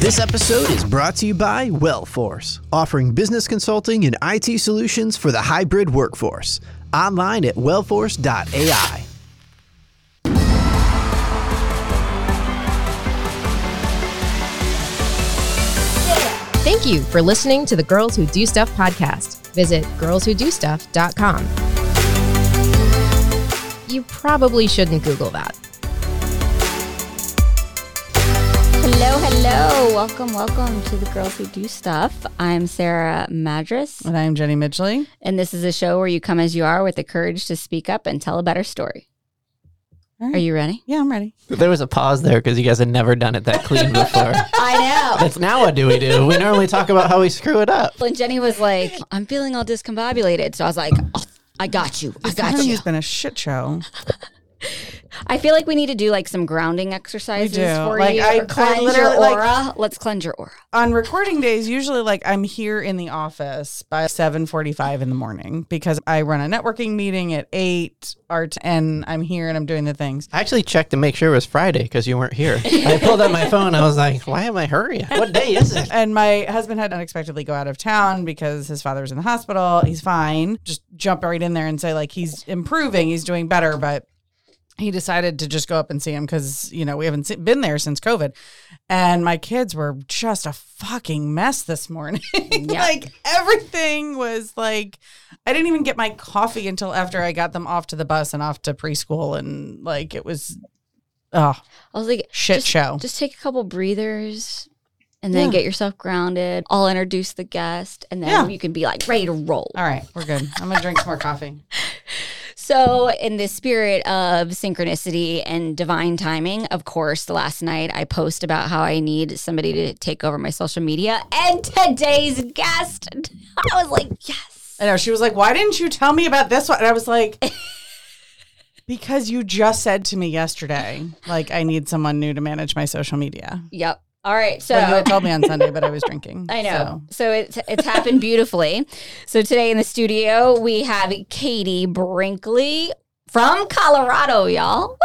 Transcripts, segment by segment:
This episode is brought to you by Wellforce, offering business consulting and IT solutions for the hybrid workforce. Online at wellforce.ai. Thank you for listening to the Girls Who Do Stuff podcast. Visit girlswhodostuff.com. You probably shouldn't Google that. Hello, hello. Welcome, welcome to the Girls Who Do Stuff. I'm Sarah Madras, And I'm Jenny Midgley. and this is a show where you come as you are with the courage to speak up and tell a better story. All right. Are you ready? Yeah, I'm ready. There was a pause there because you guys had never done it that clean before. I know. That's now what do we do? We normally talk about how we screw it up. And Jenny was like, I'm feeling all discombobulated. So I was like, oh, I got you. I This got you. interview's been a shit show. I feel like we need to do like some grounding exercises for Like, you. I- or I cleanse your literally, like- aura. Let's cleanse your aura. On recording days, usually like I'm here in the office by 7:45 in the morning because I run a networking meeting at 8 art and I'm here and I'm doing the things. I actually checked to make sure it was Friday because you weren't here. I pulled out my phone. I was like, why am I hurrying? What day is it? And my husband had unexpectedly go out of town because his father was in the hospital. He's fine. Just jump right in there and say like he's improving, he's doing better, but he decided to just go up and see him because you know we haven't been there since COVID, and my kids were just a fucking mess this morning. like everything was like I didn't even get my coffee until after I got them off to the bus and off to preschool, and like it was oh I was like, shit just, show. Just take a couple breathers and then Yeah. get yourself grounded. I'll introduce the guest and then Yeah. you can be like ready to roll. All right, we're good. I'm gonna drink some more coffee. So, in the spirit of synchronicity and divine timing, of course, last night I post about how I need somebody to take over my social media. And today's guest, I was like, yes. I know. She was like, Why didn't you tell me about this one? And I was like, Because you just said to me yesterday, like, I need someone new to manage my social media. Yep. All right. So, So you had told me on Sunday, but I was drinking. I know. So, it's it's happened beautifully. So today in the studio we have Katie Brinkley from Colorado, y'all.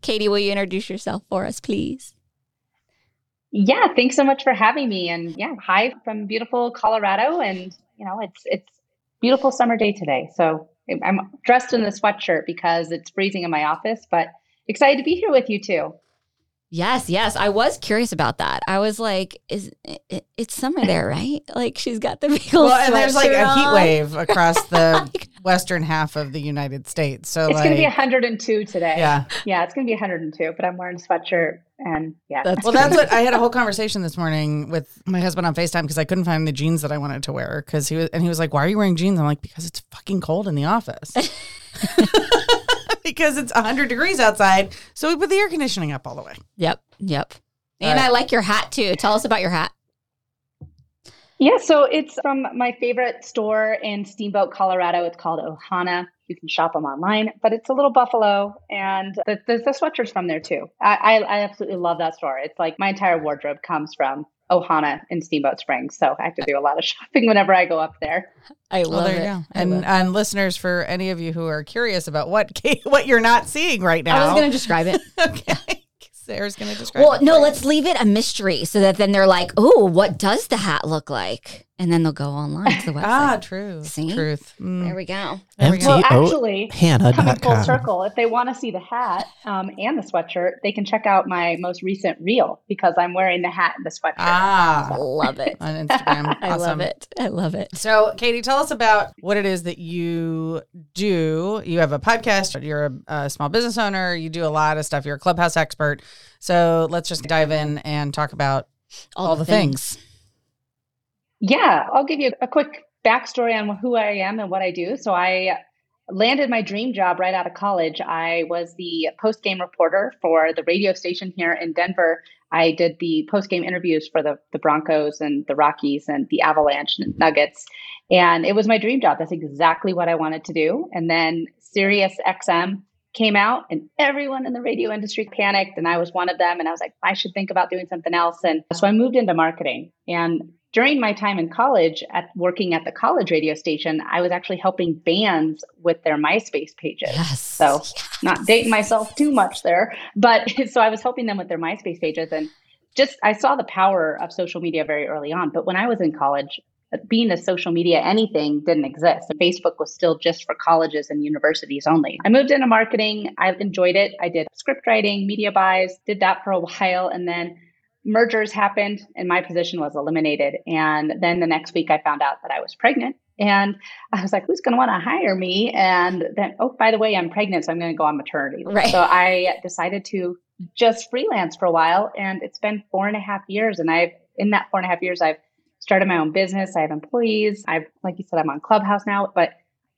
Katie, will you introduce yourself for us, please? Yeah, thanks so much for having me. And yeah, hi from beautiful Colorado. And you know, it's it's beautiful summer day today. So I'm dressed in the sweatshirt because it's freezing in my office, but excited to be here with you too. Yes, yes. I was curious about that. I was like, "Is it, it's summer there, right?" Like she's got the big old Well, and there's like a heat on. wave across oh the western half of the United States. So, It's like, going to be 102 today. yeah. Yeah, it's going to be 102, but I'm wearing a sweatshirt and yeah. That's Well, that's what I had a whole conversation this morning with my husband on FaceTime because I couldn't find the jeans that I wanted to wear. Because he was, and he was like, "Why are you wearing jeans?" I'm like, "Because it's fucking cold in the office." because it's 100 degrees outside. So we put the air conditioning up all the way. Yep, yep. And All right. I like your hat too. Tell us about your hat. Yeah, so it's from my favorite store in Steamboat, Colorado. It's called Ohana. You can shop them online, but it's a little buffalo, and the, the, the sweatshirt's from there too. I, I, I absolutely love that store. It's like my entire wardrobe comes from Ohana in Steamboat Springs, so I have to do a lot of shopping whenever I go up there. I Well, love there it. you go. And love it. listeners, for any of you who are curious about what what you're not seeing right now, I was going to describe it. okay, Sarah's going to describe. It. Well, it no, let's leave it a mystery so that then they're like, "Oh, what does the hat look like?" And then they'll go online to the website. Ah, truth. See? Truth. Mm. there we go. There we go. Well, MTO actually, coming full circle, if they want to see the hat um, and the sweatshirt, they can check out my most recent reel because I'm wearing the hat and the sweatshirt. Ah, Love it. on Instagram. I love it. I love it. So, Katie, tell us about what it is that you do. You have a podcast, you're a, a small business owner, you do a lot of stuff, you're a clubhouse expert. So, let's just dive in and talk about all, the things. Yeah, I'll give you a quick backstory on who I am and what I do. So I landed my dream job right out of college. I was the post game reporter for the radio station here in Denver. I did the post game interviews for the, the Broncos and the Rockies and the Avalanche and Nuggets. And it was my dream job. That's exactly what I wanted to do. And then Sirius XM came out and everyone in the radio industry panicked and I was one of them and I was like I should think about doing something else and so I moved into marketing and during my time in college at working at the college radio station I was actually helping bands with their MySpace pages Yes. so not dating myself too much there but so I was helping them with their MySpace pages and just I saw the power of social media very early on. But when I was in college, being a social media anything didn't exist. Facebook was still just for colleges and universities only. I moved into marketing. I enjoyed it. I did script writing, media buys, did that for a while. And then mergers happened and my position was eliminated. And then the next week I found out that I was pregnant. And I was like, who's going to want to hire me? And then, oh, by the way, I'm pregnant. So I'm going to go on maternity. Right. So I decided to just freelance for a while. And it's been four and a half years. And I've, in that four and a half years, I've started my own business. I have employees. I've, like you said, I'm on Clubhouse now, but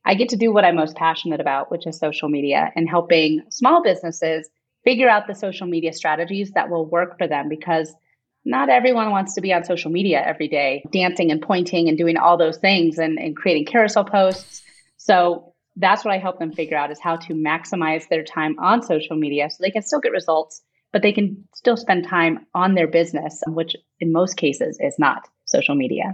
I get to do what I'm most passionate about, which is social media and helping small businesses figure out the social media strategies that will work for them because not everyone wants to be on social media every day, dancing and pointing and doing all those things and, and creating carousel posts. So that's what I help them figure out is how to maximize their time on social media so they can still get results, but they can still spend time on their business, which in most cases is not social media.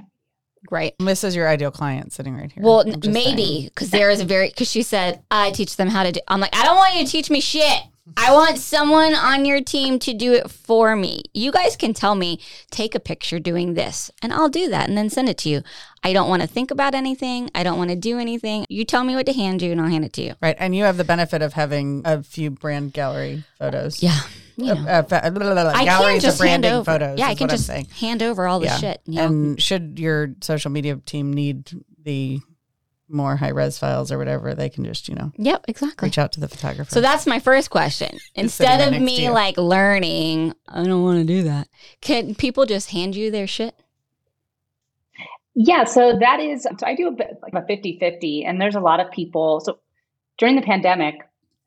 Right. This is your ideal client sitting right here. Well, I'm n- just maybe because there is a very because she said I teach them how to do. I'm like I don't want you to teach me shit. I want someone on your team to do it for me. You guys can tell me take a picture doing this, and I'll do that and then send it to you. I don't want to think about anything. I don't want to do anything. You tell me what to hand you, and I'll hand it to you. Right. And you have the benefit of having a few brand gallery photos. Yeah. You know. Uh, uh, blah, blah, blah, I galleries of branding over. photos. Yeah, I can just hand over all the shit. You know? And should your social media team need the more high res files or whatever, they can just, you know, yep, exactly. reach out to the photographer. So that's my first question. Instead sitting of right next to me like learning, I don't want to do that. Can people just hand you their shit? Yeah, so that is, so I do a bit like a 50 50, and there's a lot of people. So during the pandemic,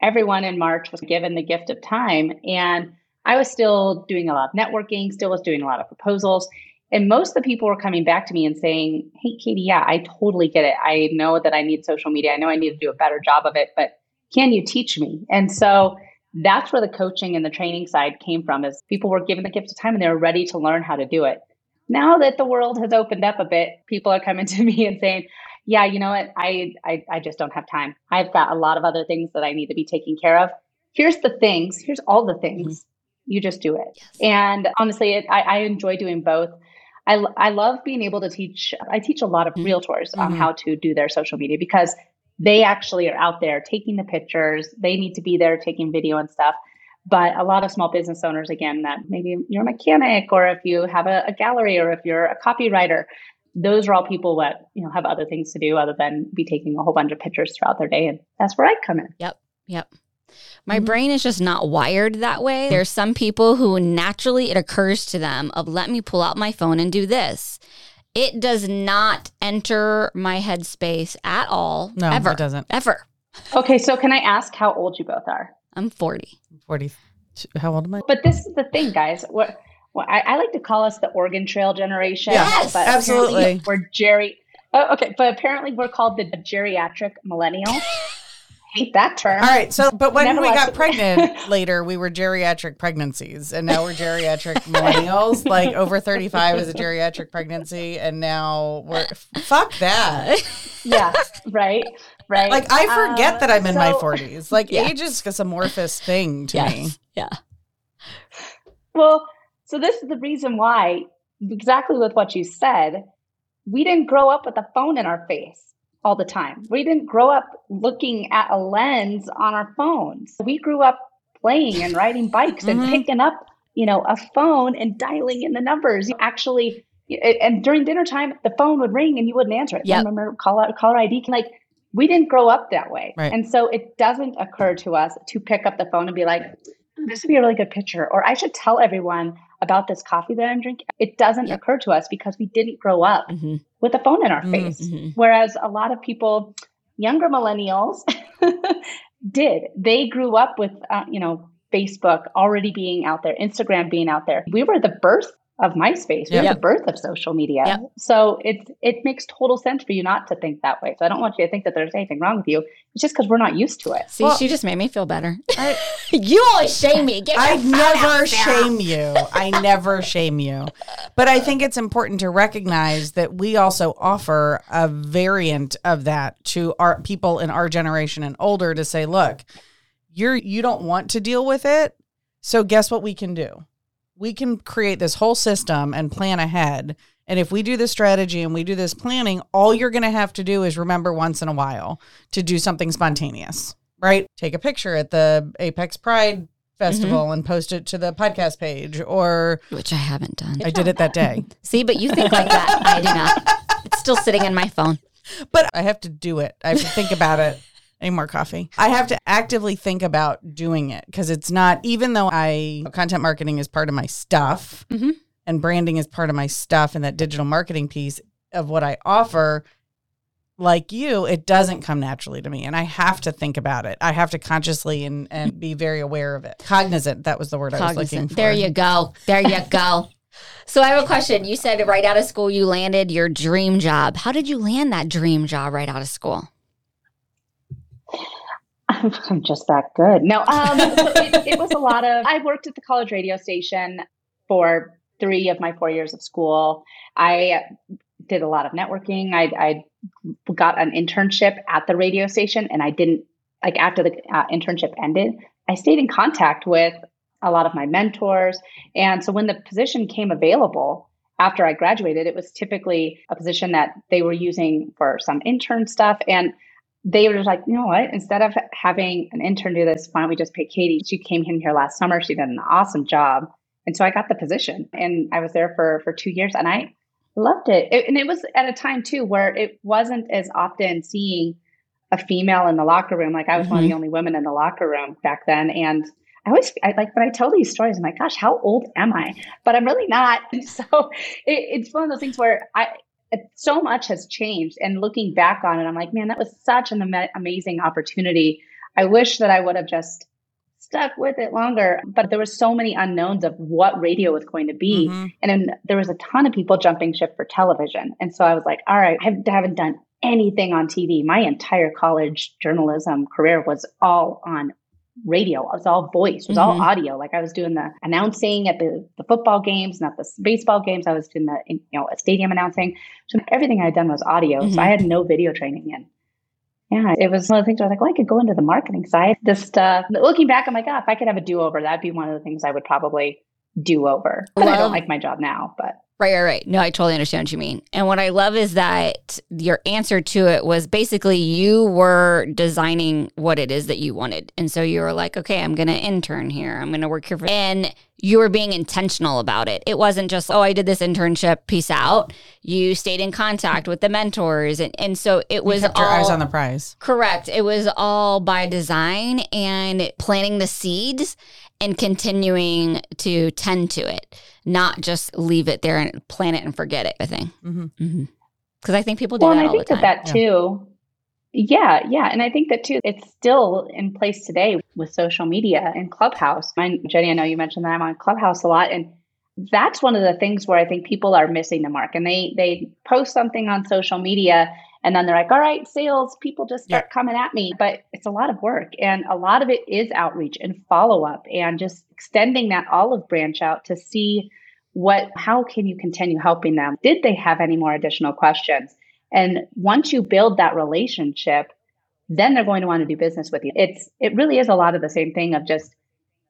everyone in March was given the gift of time, and I was still doing a lot of networking, still was doing a lot of proposals. And most of the people were coming back to me and saying, Hey, Katie, yeah, I totally get it. I know that I need social media. I know I need to do a better job of it, but can you teach me? And so that's where the coaching and the training side came from is people were given the gift of time and they were ready to learn how to do it. Now that the world has opened up a bit, people are coming to me and saying, yeah, you know what? I, I, I just don't have time. I've got a lot of other things that I need to be taking care of. Here's the things. Here's all the things. Mm-hmm. You just do it. And honestly, it, I, I enjoy doing both. I, I love being able to teach. I teach a lot of realtors on Mhm. how to do their social media because they actually are out there taking the pictures. They need to be there taking video and stuff. But a lot of small business owners, again, that maybe you're a mechanic or if you have a, a gallery or if you're a copywriter, those are all people that you know have other things to do other than be taking a whole bunch of pictures throughout their day. And that's where I come in. Yep. Yep. My mm-hmm. brain is just not wired that way. Mm. There's some people who naturally it occurs to them of let me pull out my phone and do this. It does not enter my headspace at all. No, it ever. doesn't. Ever. Okay, so can I ask how old you both are? I'm 40. 40. How old am I? But this is the thing, guys. What, what I, I like to call us the Oregon Trail generation. Yes, but absolutely. We're Jerry. Oh, okay, but apparently we're called the geriatric millennial. Hate that term. All right. So, but when Never we got it. pregnant later, we were geriatric pregnancies, and now we're geriatric millennials. Like over thirty-five is a geriatric pregnancy, and now we're fuck that. Yeah, right, right. Like I forget Um, that I'm in my forties. Like Yeah. age is just amorphous thing to me. Yeah. Well, so this is the reason why, exactly with what you said, we didn't grow up with a phone in our face all the time. We didn't grow up looking at a lens on our phones. We grew up playing and riding bikes and Mhm. picking up, you know, a phone and dialing in the numbers. You actually, and during dinner time, the phone would ring and you wouldn't answer it. Yep. Remember, call out caller ID. Like we didn't grow up that way, Right. and so it doesn't occur to us to pick up the phone and be like, this would be a really good picture or i should tell everyone about this coffee that i'm drinking it doesn't occur to us because we didn't grow up hmm with a phone in our Mhm. face. Hmm whereas a lot of people younger millennials did. They grew up with uh, you know facebook already being out there instagram being out there. We were the birth of myspace we were Yep. the birth of social media Yep. so it it makes total sense for you not to think that way so i don't want you to think that there's anything wrong with you it's just because we're not used to it See, Well- she just made me feel better. I, you always shame me. Get I your never shame you. I never shame you. But I think it's important to recognize that we also offer a variant of that to our people in our generation and older to say, look, you're you don't want to deal with it. So guess what we can do? We can create this whole system and plan ahead. And if we do this strategy and we do this planning, all you're going to have to do is remember once in a while to do something spontaneous, right? Take a picture at the Apex Pride Festival mm-hmm. and post it to the podcast page, or Which I haven't done. I did it that day. See, but you think like that. I do not. It's still sitting in my phone. But I have to do it. I have to think about it. Any more coffee? I have to actively think about doing it because it's not, even though I, content marketing is part of my stuff Mhm. and branding is part of my stuff and that digital marketing piece of what I offer, like you, it doesn't come naturally to me. And I have to think about it. I have to consciously and, and be very aware of it. Cognizant. That was the word I was looking for. There you go. There you go. So I have a question. You said right out of school you landed your dream job. How did you land that dream job right out of school? I'm just that good. No, um, so it, it was a lot of. I worked at the college radio station for three of my four years of school. I did a lot of networking. I, I got an internship at the radio station, and I didn't like after the uh, internship ended. I stayed in contact with a lot of my mentors, and so when the position came available after I graduated, it was typically a position that they were using for some intern stuff and they were just like, you know what? Instead of having an intern do this, why don't we just pay Katie? She came in here last summer. She did an awesome job. And so I got the position and I was there for, for two years and I loved it. it. And it was at a time too where it wasn't as often seeing a female in the locker room. Like I was one of mm-hmm. the only women in the locker room back then. And I always I, like when I tell these stories, I'm like, gosh, how old am I? But I'm really not. So it, it's one of those things where I so much has changed. And looking back on it, I'm like, man, that was such an ama- amazing opportunity. I wish that I would have just stuck with it longer. But there were so many unknowns of what radio was going to be. Mhm. And then there was a ton of people jumping ship for television. And so I was like, all right, I haven't done anything on TV. My entire college journalism career was all on radio. It was all voice, it was all Mhm. audio. Like I was doing the announcing at the, the football games, not the baseball games. I was doing the, you know, a stadium announcing. So everything I had done was audio. So I had no video training in. Yeah, it was one of the things I was like, well, I could go into the marketing side. Just uh, looking back, I'm like, oh, if I could have a do over, that'd be one of the things I would probably do over. But I don't like my job now, but Right, right, right. No, I totally understand what you mean. And what I love is that your answer to it was basically you were designing what it is that you wanted. And so you were like, okay, I'm going to intern here. I'm going to work here for, and you were being intentional about it. It wasn't just, oh, I did this internship, peace out. You stayed in contact with the mentors. And, and so it was Kept all your eyes on the prize. Correct. It was all by design and planting the seeds and continuing to tend to it, not just leave it there and plant it and forget it. I think. Mhm. Because I think people do well, and that I all the think time. that that too. Yeah, yeah, and I think that too. It's still in place today with social media and Clubhouse. And Jenny, I know you mentioned that I'm on Clubhouse a lot, and that's one of the things where I think people are missing the mark. And they they post something on social media, and then they're like, "All right, sales people just start coming at me," but it's a lot of work, and a lot of it is outreach and follow up, and just extending that olive branch out to see what how can you continue helping them? Did they have any more additional questions? And once you build that relationship then they're going to want to do business with you. It's it really is a lot of the same thing of just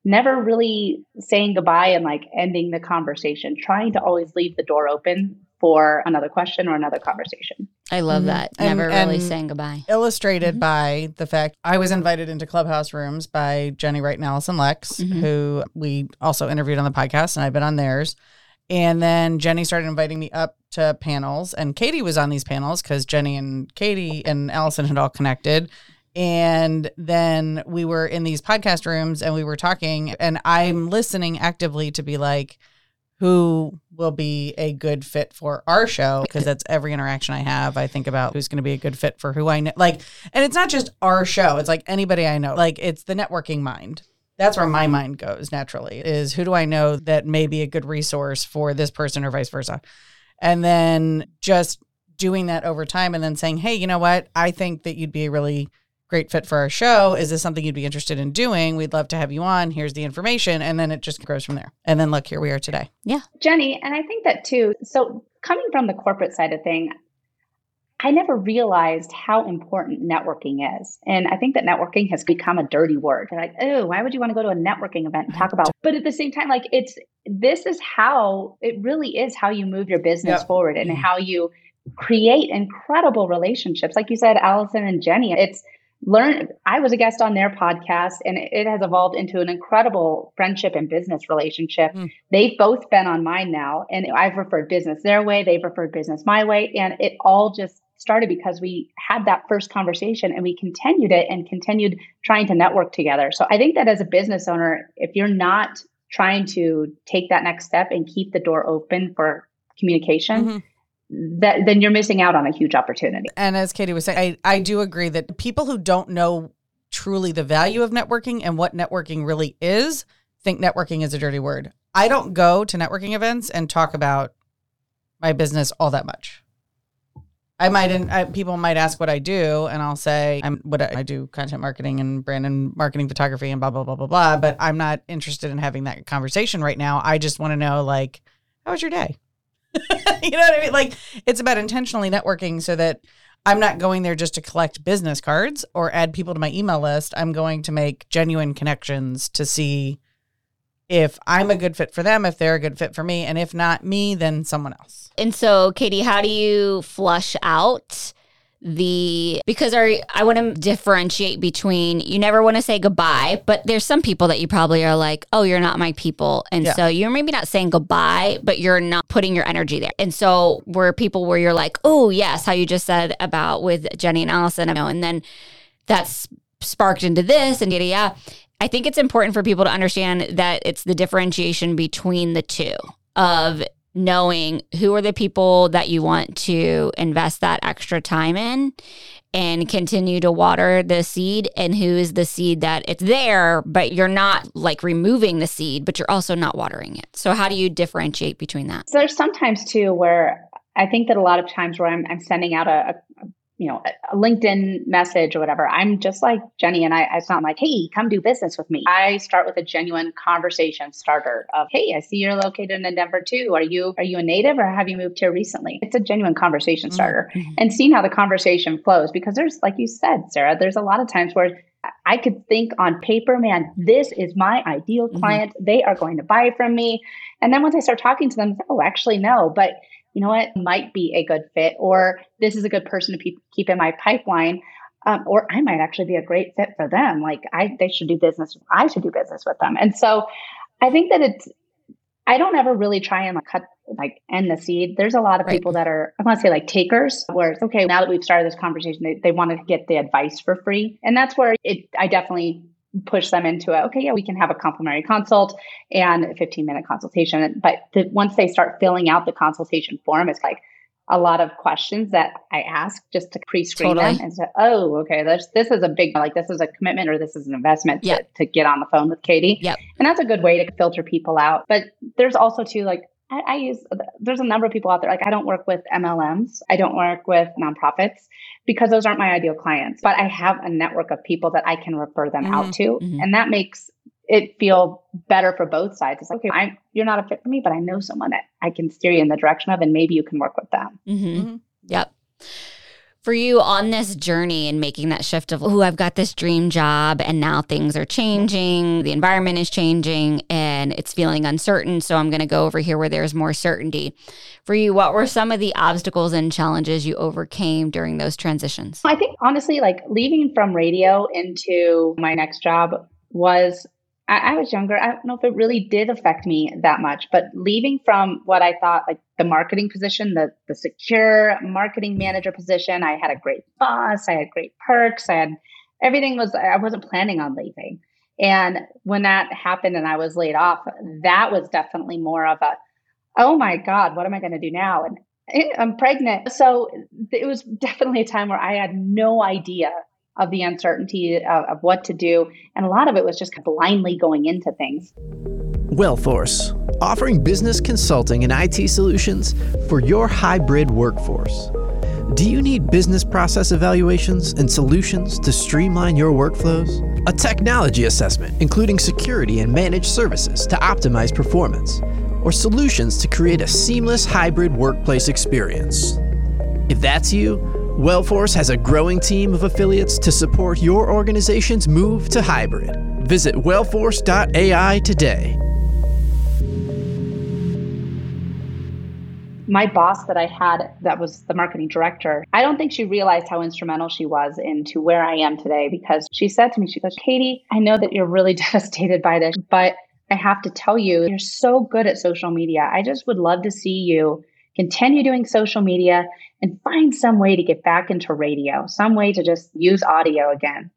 never really saying goodbye and like ending the conversation trying to always leave the door open for another question or another conversation I love Mhm. that. And- Never really and- saying goodbye. illustrated by the fact I was invited into Clubhouse rooms by Jenny Wright and Allison Lex, Mhm. who we also interviewed on the podcast, and I've been on theirs. And then Jenny started inviting me up to panels, and Katie was on these panels because Jenny and Katie and Allison had all connected. And then we were in these podcast rooms and we were talking, and I'm listening actively to be like, who will be a good fit for our show because that's every interaction I have. I think about who's going to be a good fit for who I know. Like, and it's not just our show, it's like anybody I know. Like, it's the networking mind. That's where my mind goes naturally is who do I know that may be a good resource for this person or vice versa. And then just doing that over time and then saying, hey, you know what? I think that you'd be a really great fit for our show. Is this something you'd be interested in doing? We'd love to have you on. Here's the information. And then it just grows from there. And then look, here we are today. Yeah. Jenny, and I think that too. So, coming from the corporate side of thing, I never realized how important networking is. And I think that networking has become a dirty word. They're like, oh, why would you want to go to a networking event and talk about? But at the same time, like it's this is how it really is how you move your business Yep. forward and how you create incredible relationships. Like you said, Allison and Jenny, it's learn I was a guest on their podcast and it has evolved into an incredible friendship and business relationship. Mm. They've both been on mine now and I've referred business their way, they've referred business my way and it all just started because we had that first conversation and we continued it and continued trying to network together. So I think that as a business owner, if you're not trying to take that next step and keep the door open for communication, Mhm. That then you're missing out on a huge opportunity. And as Katie was saying, I, I do agree that people who don't know truly the value of networking and what networking really is think networking is a dirty word. I don't go to networking events and talk about my business all that much. I might, I, people might ask what I do, and I'll say I'm what I, I do content marketing and brand and marketing photography and blah blah blah blah blah. But I'm not interested in having that conversation right now. I just want to know like, how was your day? you know what I mean? Like it's about intentionally networking so that I'm not going there just to collect business cards or add people to my email list. I'm going to make genuine connections to see if I'm a good fit for them, if they're a good fit for me, and if not me, then someone else. And so, Katie, how do you flush out the because are I want to differentiate between you never want to say goodbye, but there's some people that you probably are like, oh, you're not my people, and Yeah. so you're maybe not saying goodbye, but you're not putting your energy there. And so, where people where you're like, oh yes, how you just said about with Jenny and Allison, you know, and then that's sparked into this and yada yada. I think it's important for people to understand that it's the differentiation between the two of knowing who are the people that you want to invest that extra time in and continue to water the seed and who is the seed that it's there but you're not like removing the seed but you're also not watering it. So how do you differentiate between that? So there's sometimes too where I think that a lot of times where I'm, I'm sending out a, a you know a, LinkedIn message or whatever, I'm just like Jenny and I. It's not like, hey, come do business with me. I start with a genuine conversation starter of, hey, I see you're located in Denver too. Are you are you a native or have you moved here recently? It's a genuine conversation mm-hmm. starter, and seeing how the conversation flows because there's like you said, Sarah, there's a lot of times where I could think on paper, man, this is my ideal mm-hmm. client. They are going to buy from me. And then once I start talking to them, oh, actually, no, but you know what, might be a good fit, or this is a good person to pe- keep in my pipeline. Um, or I might actually be a great fit for them. Like I, they should do business. I should do business with them. And so I think that it's, I don't ever really try and like cut, like end the seed. There's a lot of Right. people that are, I want to say like takers, where it's okay, now that we've started this conversation, they, they want to get the advice for free. And that's where it, I definitely push them into it. Okay, yeah, we can have a complimentary consult and a 15 minute consultation. But the, once they start filling out the consultation form, it's like a lot of questions that I ask just to pre-screen Totally. them and say, oh, okay, this this is a big like this is a commitment or this is an investment to, to get on the phone with Katie. Yep. And that's a good way to filter people out. But there's also too like I, I use there's a number of people out there like I don't work with MLMs, I don't work with nonprofits because those aren't my ideal clients. But I have a network of people that I can refer them out to, mhm. and that makes it feel better for both sides. It's like, okay, I'm, you're not a fit for me, but I know someone that I can steer you in the direction of, and maybe you can work with them. mm-hmm. Mhm. Yep. For you on this journey and making that shift of, oh, I've got this dream job and now things are changing, the environment is changing and it's feeling uncertain. So I'm going to go over here where there's more certainty. For you, what were some of the obstacles and challenges you overcame during those transitions? I think honestly, like leaving from radio into my next job was, I, I was younger. I don't know if it really did affect me that much, but leaving from what I thought like the marketing position, the, the secure marketing manager position, I had a great boss, I had great perks, I had everything was, I wasn't planning on leaving. And when that happened and I was laid off, that was definitely more of a, oh my God, what am I going to do now? And eh, I'm pregnant. So it was definitely a time where I had no idea of the uncertainty of, of what to do. And a lot of it was just blindly going into things. Wellforce, offering business consulting and IT solutions for your hybrid workforce. Do you need business process evaluations and solutions to streamline your workflows? A technology assessment, including security and managed services to optimize performance, or solutions to create a seamless hybrid workplace experience? If that's you, Wellforce has a growing team of affiliates to support your organization's move to hybrid. Visit wellforce.ai today. my boss that I had that was the marketing director, I don't think she realized how instrumental she was into where I am today because she said to me, she goes, Katie, I know that you're really devastated by this, but I have to tell you, you're so good at social media. I just would love to see you continue doing social media and find some way to get back into radio, some way to just use audio again.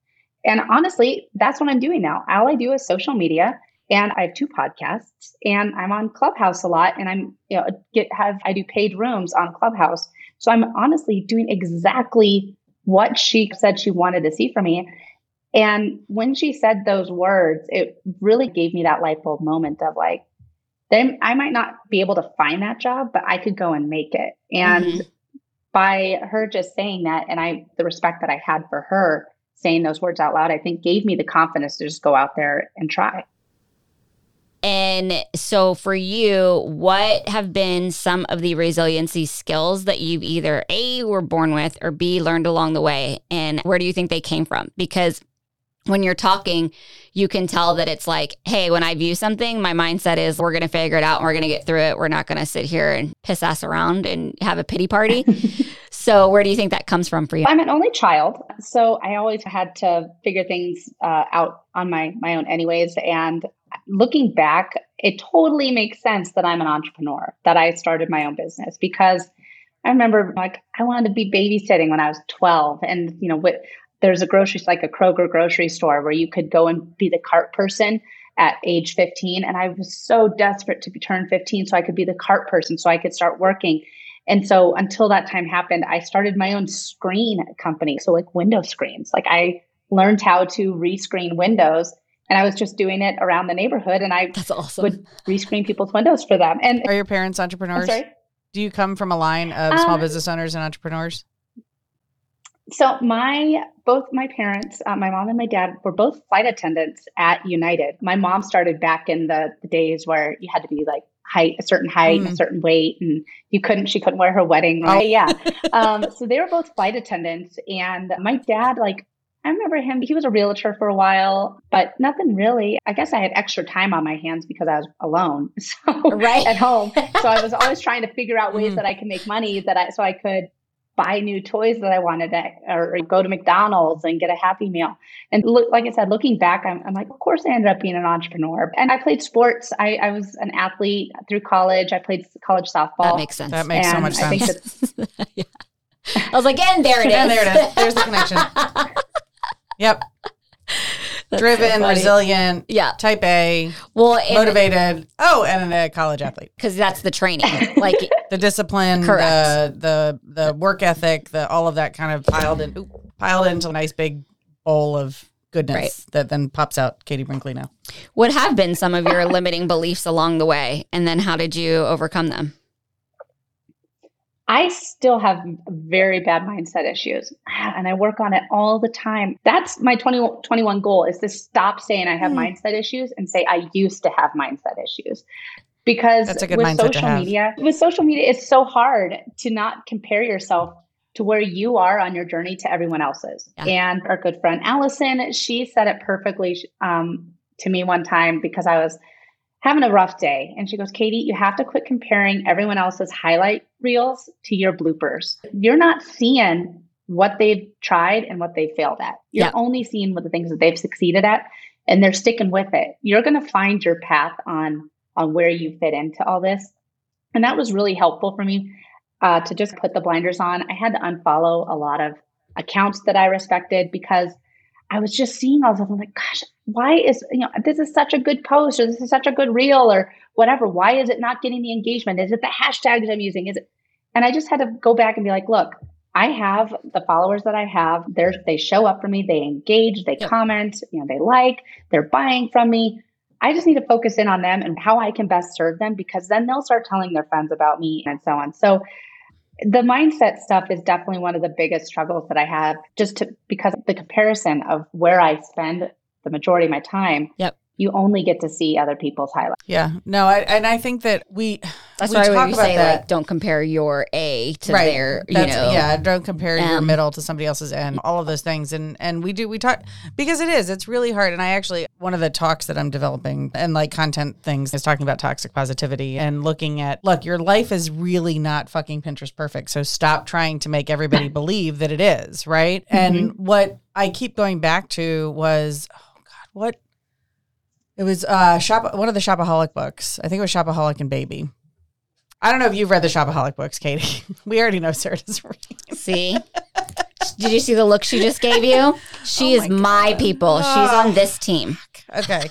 And honestly, that's what I'm doing now. All I do is social media and I have two podcasts and I'm on Clubhouse a lot and I'm you know get have I do paid rooms on Clubhouse. So I'm honestly doing exactly what she said she wanted to see from me. And when she said those words, it really gave me that light bulb moment of like, then I might not be able to find that job, but I could go and make it. And mm-hmm. By her just saying that, and I, the respect that I had for her saying those words out loud, I think gave me the confidence to just go out there and try. And so, for you, what have been some of the resiliency skills that you've either A, were born with, or B, learned along the way? And where do you think they came from? Because when you're talking, you can tell that it's like, hey, when I view something, my mindset is we're going to figure it out and we're going to get through it. We're not going to sit here and piss ass around and have a pity party. so, where do you think that comes from for you? I'm an only child. So, I always had to figure things uh, out on my, my own, anyways. And looking back, it totally makes sense that I'm an entrepreneur, that I started my own business because I remember like I wanted to be babysitting when I was 12 and you know what there's a grocery like a Kroger grocery store where you could go and be the cart person at age 15 and I was so desperate to be turned 15 so I could be the cart person so I could start working. And so until that time happened, I started my own screen company. So like window screens. Like I learned how to rescreen windows and I was just doing it around the neighborhood, and I That's awesome. would rescreen people's windows for them. And are your parents entrepreneurs? Do you come from a line of small um, business owners and entrepreneurs? So my both my parents, uh, my mom and my dad, were both flight attendants at United. My mom started back in the, the days where you had to be like height, a certain height, mm. a certain weight, and you couldn't. She couldn't wear her wedding. Right? Oh. Yeah. um, so they were both flight attendants, and my dad like I remember him, he was a realtor for a while, but nothing really. I guess I had extra time on my hands because I was alone. So right. at home. So I was always trying to figure out ways mm. that I could make money that I so I could buy new toys that I wanted to, or go to McDonald's and get a Happy Meal. And look, like I said, looking back, I'm, I'm, like, of course I ended up being an entrepreneur. And I played sports. I, I, was an athlete through college. I played college softball. That makes sense. That makes so much sense. I, yeah. I was like, and there it is. and there it is. There's the connection. Yep. Driven, so resilient, yeah, type A, well, motivated. oh, and a college athlete because that's the training, like the discipline, correct. the the the work ethic, the all of that kind of piled in, ooh, piled into a nice big bowl of goodness right. that then pops out Katie Brinkley now. What have been some of your limiting beliefs along the way, and then how did you overcome them? I still have very bad mindset issues and I work on it all the time. That's my 2021 goal is to stop saying I have mm. mindset issues and say I used to have mindset issues. Because with social media, with social media, it's so hard to not compare yourself to where you are on your journey to everyone else's. Yeah. And our good friend Allison, she said it perfectly um, to me one time because I was having a rough day. And she goes, Katie, you have to quit comparing everyone else's highlight reels to your bloopers. You're not seeing what they've tried and what they failed at. You're yeah. only seeing what the things that they've succeeded at and they're sticking with it. You're going to find your path on on where you fit into all this. And that was really helpful for me uh, to just put the blinders on. I had to unfollow a lot of accounts that I respected because I was just seeing all of them. I'm like, gosh, why is you know this is such a good post or this is such a good reel or whatever why is it not getting the engagement? Is it the hashtags i'm using? Is it and i just had to go back and be like look i have the followers that i have they they show up for me they engage they comment you know they like they're buying from me. I just need to focus in on them and how i can best serve them because then they'll start telling their friends about me and so on. So the mindset stuff is definitely one of the biggest struggles that I have just to because the comparison of where I spend the majority of my time, yep. you only get to see other people's highlights. Yeah. No, I, and I think that we That's we why talk we about say that. like don't compare your A to right. their, you That's- know. yeah, don't compare your um, middle to somebody else's end. All of those things, and and we do we talk because it is it's really hard. And I actually one of the talks that I'm developing and like content things is talking about toxic positivity and looking at look, your life is really not fucking Pinterest perfect. So stop trying to make everybody believe that it is right. And what I keep going back to was oh god, what it was uh shop one of the shopaholic books. I think it was Shopaholic and Baby. I don't know if you've read the Shopaholic books, Katie. we already know Sarah doesn't read. See? Did you see the look she just gave you? She Oh is my my people. She's Ah. on this team. Okay.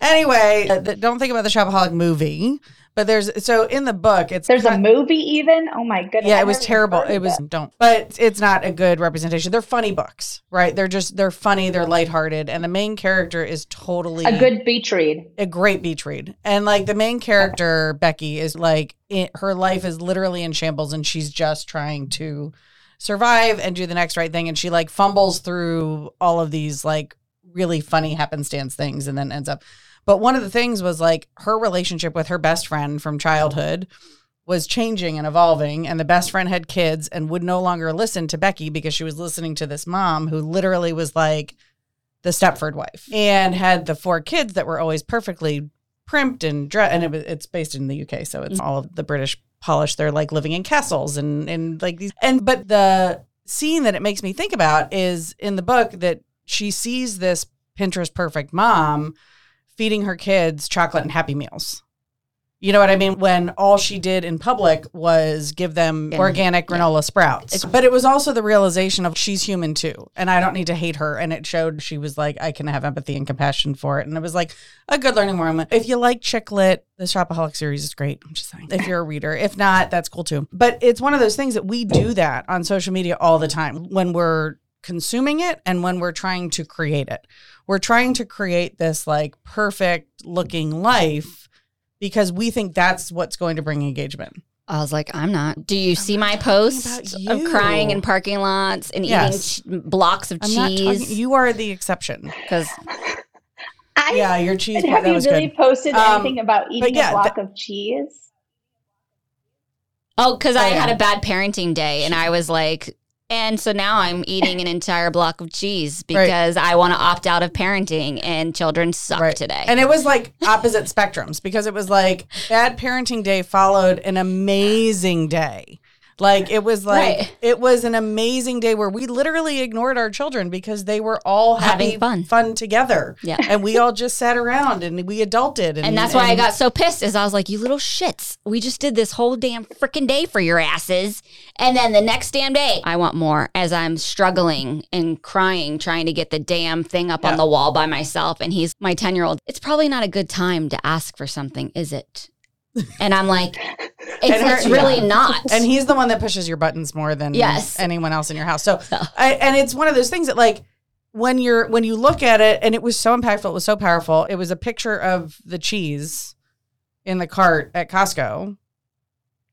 Anyway, uh, don't think about the Shopaholic movie, but there's so in the book it's There's a movie even. Oh my goodness. yeah, it was terrible. It was don't, but it's not a good representation. They're funny books, right? They're just they're funny, they're lighthearted, and the main character is totally a good beach read. a great beach read. And like the main character, Becky, is like it, her life is literally in shambles and she's just trying to survive and do the next right thing. And she like fumbles through all of these like really funny happenstance things and then ends up. But one of the things was like her relationship with her best friend from childhood was changing and evolving and the best friend had kids and would no longer listen to Becky because she was listening to this mom who literally was like the Stepford wife and had the four kids that were always perfectly primped and dressed and it it's based in the UK so it's mm-hmm. all of the British polish. They're like living in castles and and like these and but the scene that it makes me think about is in the book that she sees this Pinterest perfect mom feeding her kids chocolate and happy meals. You know what I mean? When all she did in public was give them And- organic granola sprouts. But it was also the realization of she's human too. And I don't need to hate her. And it showed she was like, I can have empathy and compassion for it. And it was like a good learning moment. If you like chick lit, the Shopaholic series is great. I'm just saying. If you're a reader. If not, that's cool too. But it's one of those things that we do that on social media all the time when we're consuming it and when we're trying to create it. We're trying to create this like perfect looking life because we think that's what's going to bring engagement. I was like, I'm not. Do you see my talking posts of crying in parking lots and Yes. eating ch- blocks of I'm not talking, cheese? you are the exception. Because I Yeah, your cheese have that you was really good. posted Um, anything about eating yeah, a block of cheese? oh, because I Oh, yeah. had a bad parenting day, and I was like, and so now I'm eating an entire block of cheese because I want to opt out of parenting, and children suck Right. today. And it was like opposite spectrums because it was like bad parenting day followed an amazing day. Like it was like Right. it was an amazing day where we literally ignored our children because they were all Having having fun. together. Yeah. And we all just sat around and we adulted and, And that's why I got so pissed is I was like, you little shits. We just did this whole damn freaking day for your asses. And then the next damn day, I want more as I'm struggling and crying, trying to get the damn thing up Yeah. on the wall by myself. And he's my 10 year old. It's probably not a good time to ask for something, is it? And I'm like, And her- it's really yeah. not. And he's the one that pushes your buttons more than Yes. anyone else in your house. So, So- I, and it's one of those things that like when you're when you look at it, and it was so impactful, it was so powerful. It was a picture of the cheese in the cart at Costco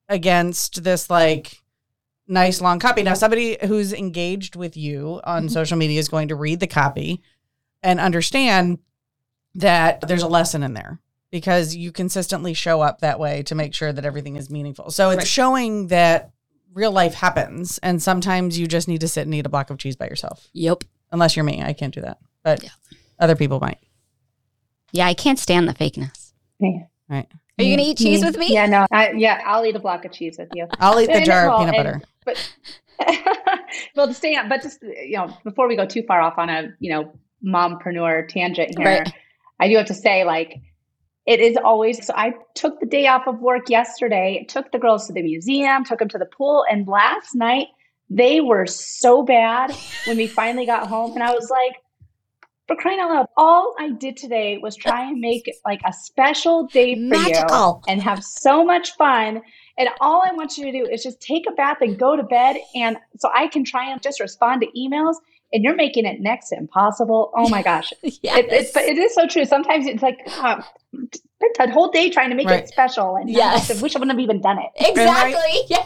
against this like nice long copy. Now, somebody who's engaged with you on Mm-hmm. social media is going to read the copy and understand that there's a lesson in there because you consistently show up that way to make sure that everything is meaningful. So it's Right. showing that real life happens and sometimes you just need to sit and eat a block of cheese by yourself. yep. Unless you're me, I can't do that. But Yeah. other people might. Yeah, I can't stand the fakeness. Yeah. Right. Are you going to eat cheese with me? Yeah, no. I, yeah, I'll eat a block of cheese with you. I'll eat the And- jar of peanut and- butter. But well, to stay on, but just you know, before we go too far off on a you know mompreneur tangent here, Right. I do have to say like it is always. So I took the day off of work yesterday. Took the girls to the museum. Took them to the pool, and last night they were so bad when we finally got home, and I was like. For crying out loud, all I did today was try and make like a special day for you Magical. and have so much fun. And all I want you to do is just take a bath and go to bed. And so I can try and just respond to emails. And you're making it next to impossible. Oh my gosh. Yes. It, it's, but it is so true. Sometimes it's like, ah, spent a whole day trying to make Right. it special. And Yes. I wish I wouldn't have even done it. Exactly. Yeah.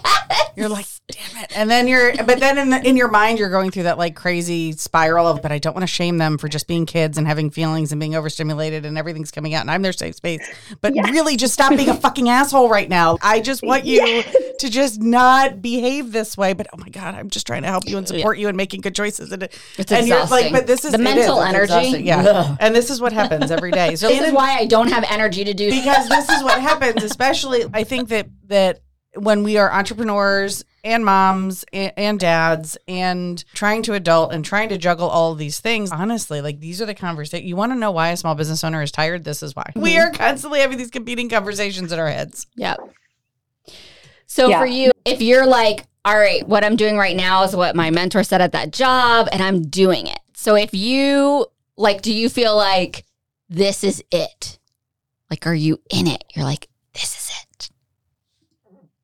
You're like, damn it. And then you're, but then in, the, in your mind, you're going through that like crazy spiral of, but I don't want to shame them for just being kids and having feelings and being overstimulated and everything's coming out and I'm their safe space. But Yeah. really just stop being a fucking asshole right now. I just want you to just not behave this way. But oh my God, I'm just trying to help you and support you and making good choices. And, It's and you're like, exhausting. but this is The mental It's energy. Yeah. Ugh. And this is what happens every day. So This is why I don't have energy to do because this is what happens especially i think that that when we are entrepreneurs and moms and, and dads and trying to adult and trying to juggle all of these things honestly like these are the conversations you want to know why a small business owner is tired this is why we mm-hmm. are constantly having these competing conversations in our heads Yep. So Yeah. for you, if you're like, all right, what I'm doing right now is what my mentor said at that job, and I'm doing it. So if you like, do you feel like this is it? Like, are you in it? You're like, this is it.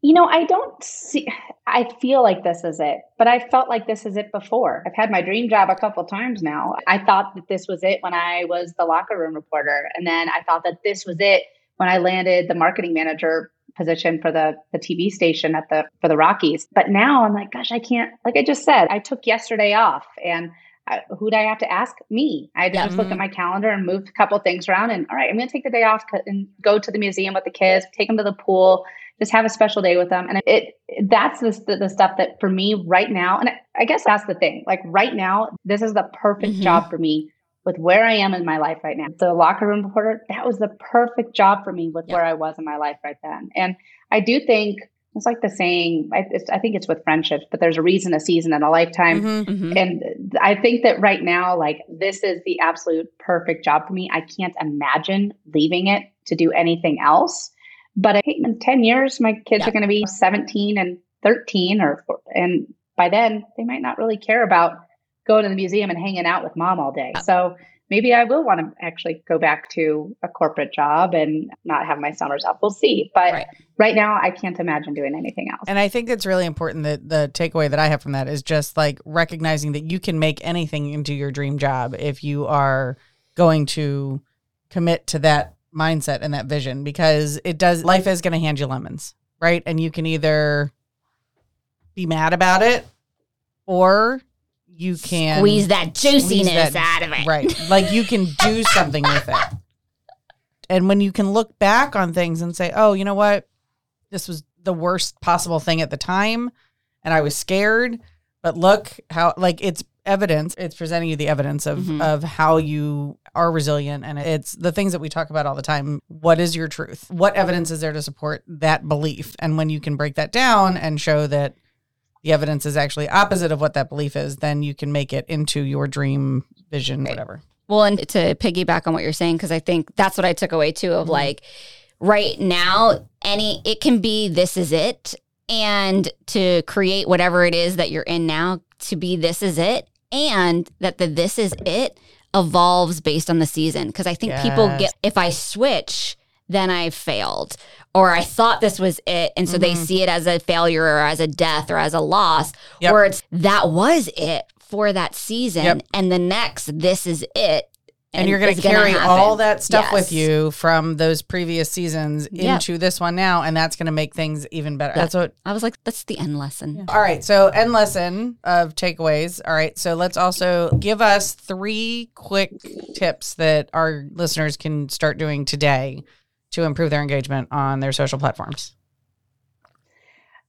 You know, I don't see, I feel like this is it, but I felt like this is it before. I've had my dream job a couple times now. I thought that this was it when I was the locker room reporter. And then I thought that this was it when I landed the marketing manager position for the, the TV station at the, for the Rockies. But now I'm like, gosh, I can't, like I just said, I took yesterday off and I, who'd I have to ask? Me. I had to Yeah. just look at my calendar and move a couple things around and all right, I'm going to take the day off and go to the museum with the kids, take them to the pool, just have a special day with them. And it that's the, the, stuff that for me right now, and I, guess that's the thing. Like right now, this is the perfect Mhm. job for me with where I am in my life right now. The locker room reporter, that was the perfect job for me with Yeah. where I was in my life right then. And I do think it's like the saying. I, it's, I think it's with friendships, but there's a reason, a season, and a lifetime. Mhm. Mhm. And I think that right now, like this is the absolute perfect job for me. I can't imagine leaving it to do anything else. But I think in 10 years, my kids Yeah. are going to be 17 and 13 or, and by then they might not really care about going to the museum and hanging out with mom all day. Uh, so maybe I will want to actually go back to a corporate job and not have my summers off. We'll see. But Right. right now, I can't imagine doing anything else. And I think it's really important that the takeaway that I have from that is just like recognizing that you can make anything into your dream job if you are going to commit to that mindset and that vision because it does life is going to hand you lemons, right? And you can either be mad about it or you can Squeeze that juiciness that- out of it. Right. Like you can do something with it. And when you can look back on things and say, oh, you know what? This was the worst possible thing at the time. And I was scared. But look how, like, it's evidence. It's presenting you the evidence of, Mhm. of how you are resilient. And it's the things that we talk about all the time. What is your truth? What evidence is there to support that belief? And when you can break that down and show that the evidence is actually opposite of what that belief is, then you can make it into your dream vision, whatever. Well, and to piggyback on what you're saying, because I think that's what I took away too of Mhm. like right now, any it can be this is it. And to create whatever it is that you're in now to be this is it. And that the this is it evolves based on the season. Cause I think people get if I switch, then I failed. Or I thought this was it. And so they Mhm. see it as a failure or as a death or as a loss. Yep. Or it's that was it for that season. Yep. And the next, this is it. And, you're going to carry happen. all that stuff with you from those previous seasons Yep. into this one now, and that's going to make things even better. That's what. I was like, that's the end lesson. All right. So, end lesson of takeaways. All right. So, let's also give us three quick tips that our listeners can start doing today to improve their engagement on their social platforms.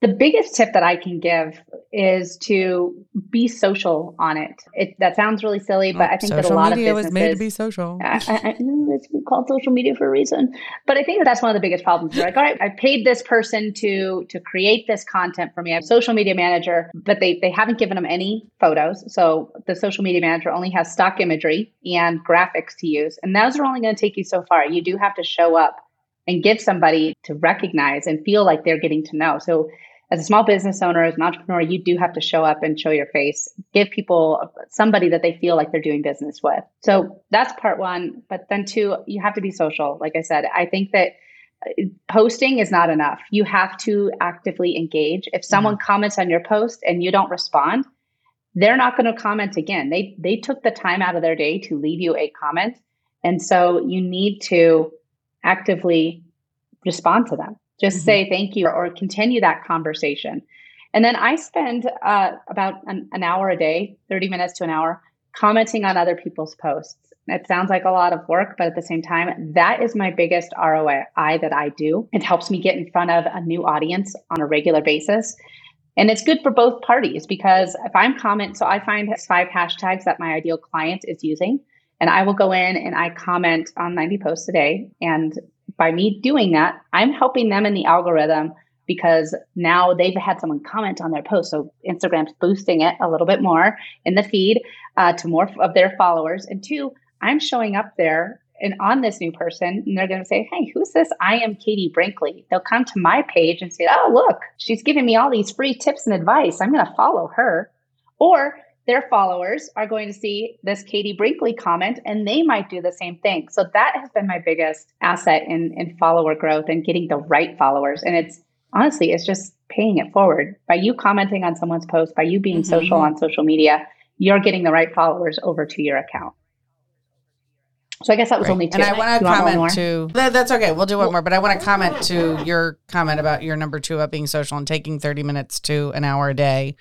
The biggest tip that I can give is to be social on it. It that sounds really silly, but oh, I think that a Social lot media of was made to be social. I, I, I know it's called social media for a reason, but I think that that's one of the biggest problems. You're like, all right, I paid this person to to create this content for me. I have a social media manager, but they they haven't given them any photos. So the social media manager only has stock imagery and graphics to use, and those are only going to take you so far. You do have to show up and give somebody to recognize and feel like they're getting to know. So as a small business owner, as an entrepreneur, you do have to show up and show your face, give people somebody that they feel like they're doing business with. So that's part one. But then two, you have to be social. Like I said, I think that uh, posting is not enough. You have to actively engage. If someone comments on your post and you don't respond, they're not going to comment again. They they took the time out of their day to leave you a comment. And so you need to actively respond to them. Just Mhm. say thank you or continue that conversation. And then I spend uh, about an, an hour a day, 30 minutes to an hour, commenting on other people's posts. It sounds like a lot of work, but at the same time, that is my biggest ROI that I do. It helps me get in front of a new audience on a regular basis. And it's good for both parties because if I'm comment, so I find five hashtags that my ideal client is using, and I will go in and I comment on 90 posts a day. And by me doing that, I'm helping them in the algorithm because now they've had someone comment on their post. So Instagram's boosting it a little bit more in the feed uh, to more of their followers. And two, I'm showing up there and on this new person, and they're going to say, Hey, who's this? I am Katie Brinkley. They'll come to my page and say, Oh, look, she's giving me all these free tips and advice. I'm going to follow her. Or their followers are going to see this Katie Brinkley comment and they might do the same thing. So that has been my biggest asset in, in follower growth and getting the right followers. And it's honestly, it's just paying it forward. By you commenting on someone's post, by you being Mhm. social on social media, you're getting the right followers over to your account. So I guess that was Right. only two. And I want to comment to that, that's okay. We'll do one more, but I want to comment to your comment about your number two about being social and taking 30 minutes to an hour a day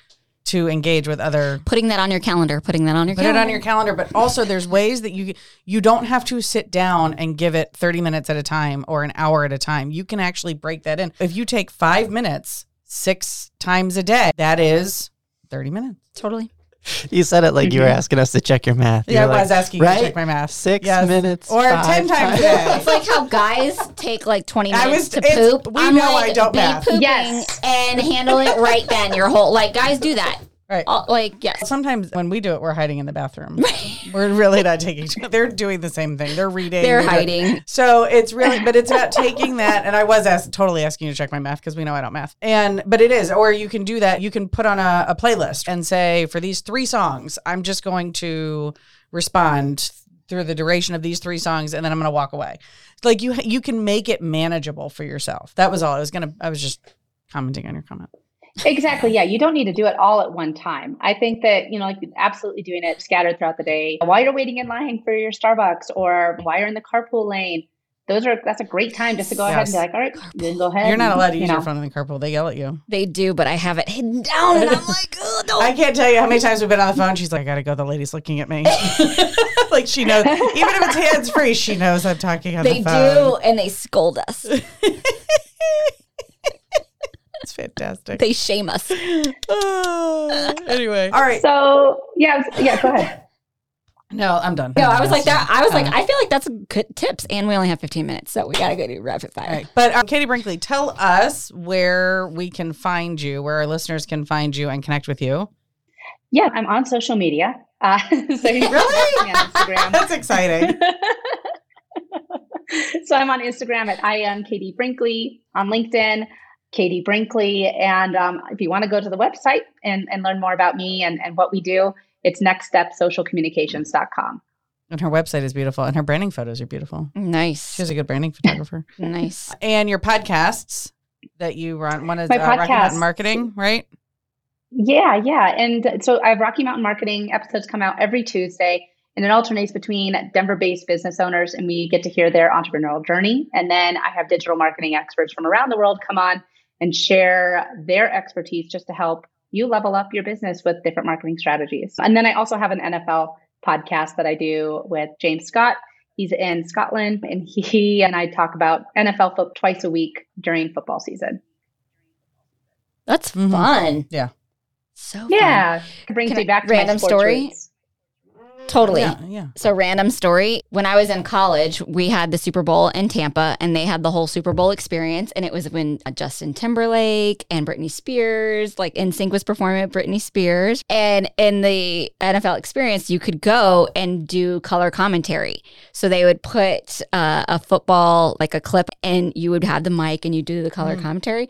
to engage with other Putting that on your calendar, putting that on your put calendar. it on your calendar but also there's ways that you you don't have to sit down and give it 30 minutes at a time or an hour at a time you can actually break that in if you take five minutes six times a day that is 30 minutes Totally. You said it like you were mm-hmm. asking us to check your math. You yeah i were like, was asking you to check my math Six Yes. minutes. or five 10 times a day It's like how guys take like 20 I minutes was- to poop. we I'm know like, I don't be math. pooping Yes. and handle it right then. Your whole like guys do that. Right All, like yes. Sometimes when we do it, we're hiding in the bathroom. we're really not taking. They're doing the same thing. They're reading. They're doing- hiding. So it's really, but it's about taking that. And I was asked, totally asking you to check my math because we know I don't math. And but it is, or you can do that. You can put on a, a playlist and say for these three songs, I'm just going to respond through the duration of these three songs, and then I'm going to walk away. Like you, you can make it manageable for yourself. That was all. I was gonna. I was just commenting on your comment. Exactly. Yeah. You don't need to do it all at one time. I think that, you know, like absolutely doing it scattered throughout the day while you're waiting in line for your Starbucks or while you're in the carpool lane. Those are, that's a great time just to go ahead and be like, all right, then go ahead. You're not and, allowed to you use know. your phone in the carpool. They yell at you. They do, but I have it hidden down and I'm like, oh no. I can't tell you how many times we've been on the phone. She's like, I gotta go. The lady's looking at me. like she knows, even if it's hands free, she knows I'm talking on they the phone. They do and they scold us. It's fantastic. they shame us. Ah, anyway, all right. So, yeah, yeah, go ahead. No, I'm done. No, I was like that. I was like, Uh, I feel like that's good tips, and we only have 15 minutes, so we gotta go do rapid fire. all right. But uh, Katie Brinkley, tell us where we can find you, where our listeners can find you and connect with you. Yeah, I'm on social media. Uh, so you can find me on Instagram. That's exciting. so I'm on Instagram at I am Katie Brinkley, on LinkedIn, Katie Brinkley. And um, if you want to go to the website and, and learn more about me and, and what we do, it's nextstepsocialcommunications.com. and her website is beautiful, and her branding photos are beautiful. Nice, She's a good branding photographer. nice. and your podcasts that you run. One is My uh, Rocky podcast. Mountain Marketing, right? Yeah, yeah. And so I have Rocky Mountain Marketing episodes come out every Tuesday, and it alternates between Denver based business owners, and we get to hear their entrepreneurial journey. And then I have digital marketing experts from around the world come on and share their expertise just to help you level up your business with different marketing strategies. And then I also have an NFL podcast that I do with James Scott. He's in Scotland, and he and I talk about NFL football twice a week during football season. That's Mhm. fun. Yeah. So fun. Yeah, brings Can me I- back to my random sports story? roots. Totally. Yeah, yeah. So random story. When I was in college, we had the Super Bowl in Tampa and they had the whole Super Bowl experience. And it was when uh, Justin Timberlake and Britney Spears, like NSYNC was performing with Britney Spears. And in the NFL experience, you could go and do color commentary. So they would put uh, a football, like a clip, and you would have the mic and you do the color commentary.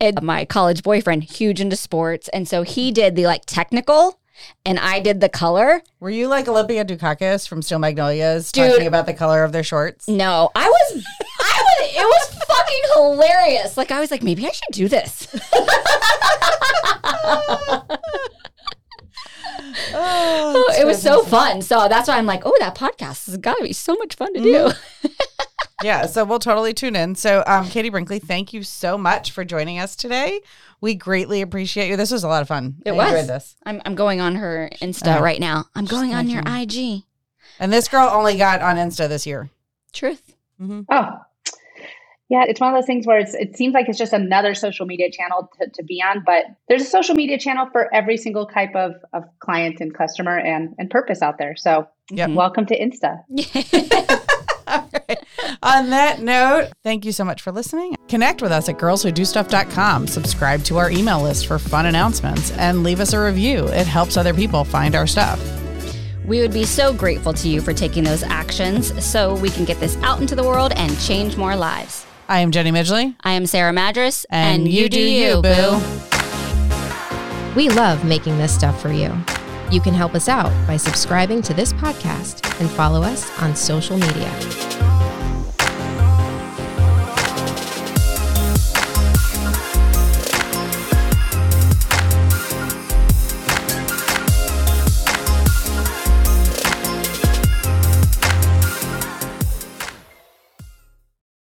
And my college boyfriend, huge into sports. And so he did the like technical and I did the color. Were you like Olympia Dukakis from Steel Magnolias Dude. talking about the color of their shorts? No, I was, I was, it was fucking hilarious. Like I was like, maybe I should do this. Oh, oh, it was so fun. So that's why I'm like, oh, that podcast has got to be so much fun to do. Mm-hmm. yeah, so we'll totally tune in. So, um, Katie Brinkley, thank you so much for joining us today. We greatly appreciate you. This was a lot of fun. It I was. enjoyed this. I'm, I'm going on her Insta Oh. right now. I'm going on your IG. And this girl only got on Insta this year. Truth. Mm-hmm. Oh, yeah, it's one of those things where it's, it seems like it's just another social media channel to, to be on, but there's a social media channel for every single type of, of client and customer and, and purpose out there. So Yep. welcome to Insta. All right. On that note, thank you so much for listening. Connect with us at girlswhodostuff.com. Subscribe to our email list for fun announcements and leave us a review. It helps other people find our stuff. We would be so grateful to you for taking those actions so we can get this out into the world and change more lives. I am Jenny Midgley. I am Sarah Madras, And you do you, boo. We love making this stuff for you. You can help us out by subscribing to this podcast and follow us on social media.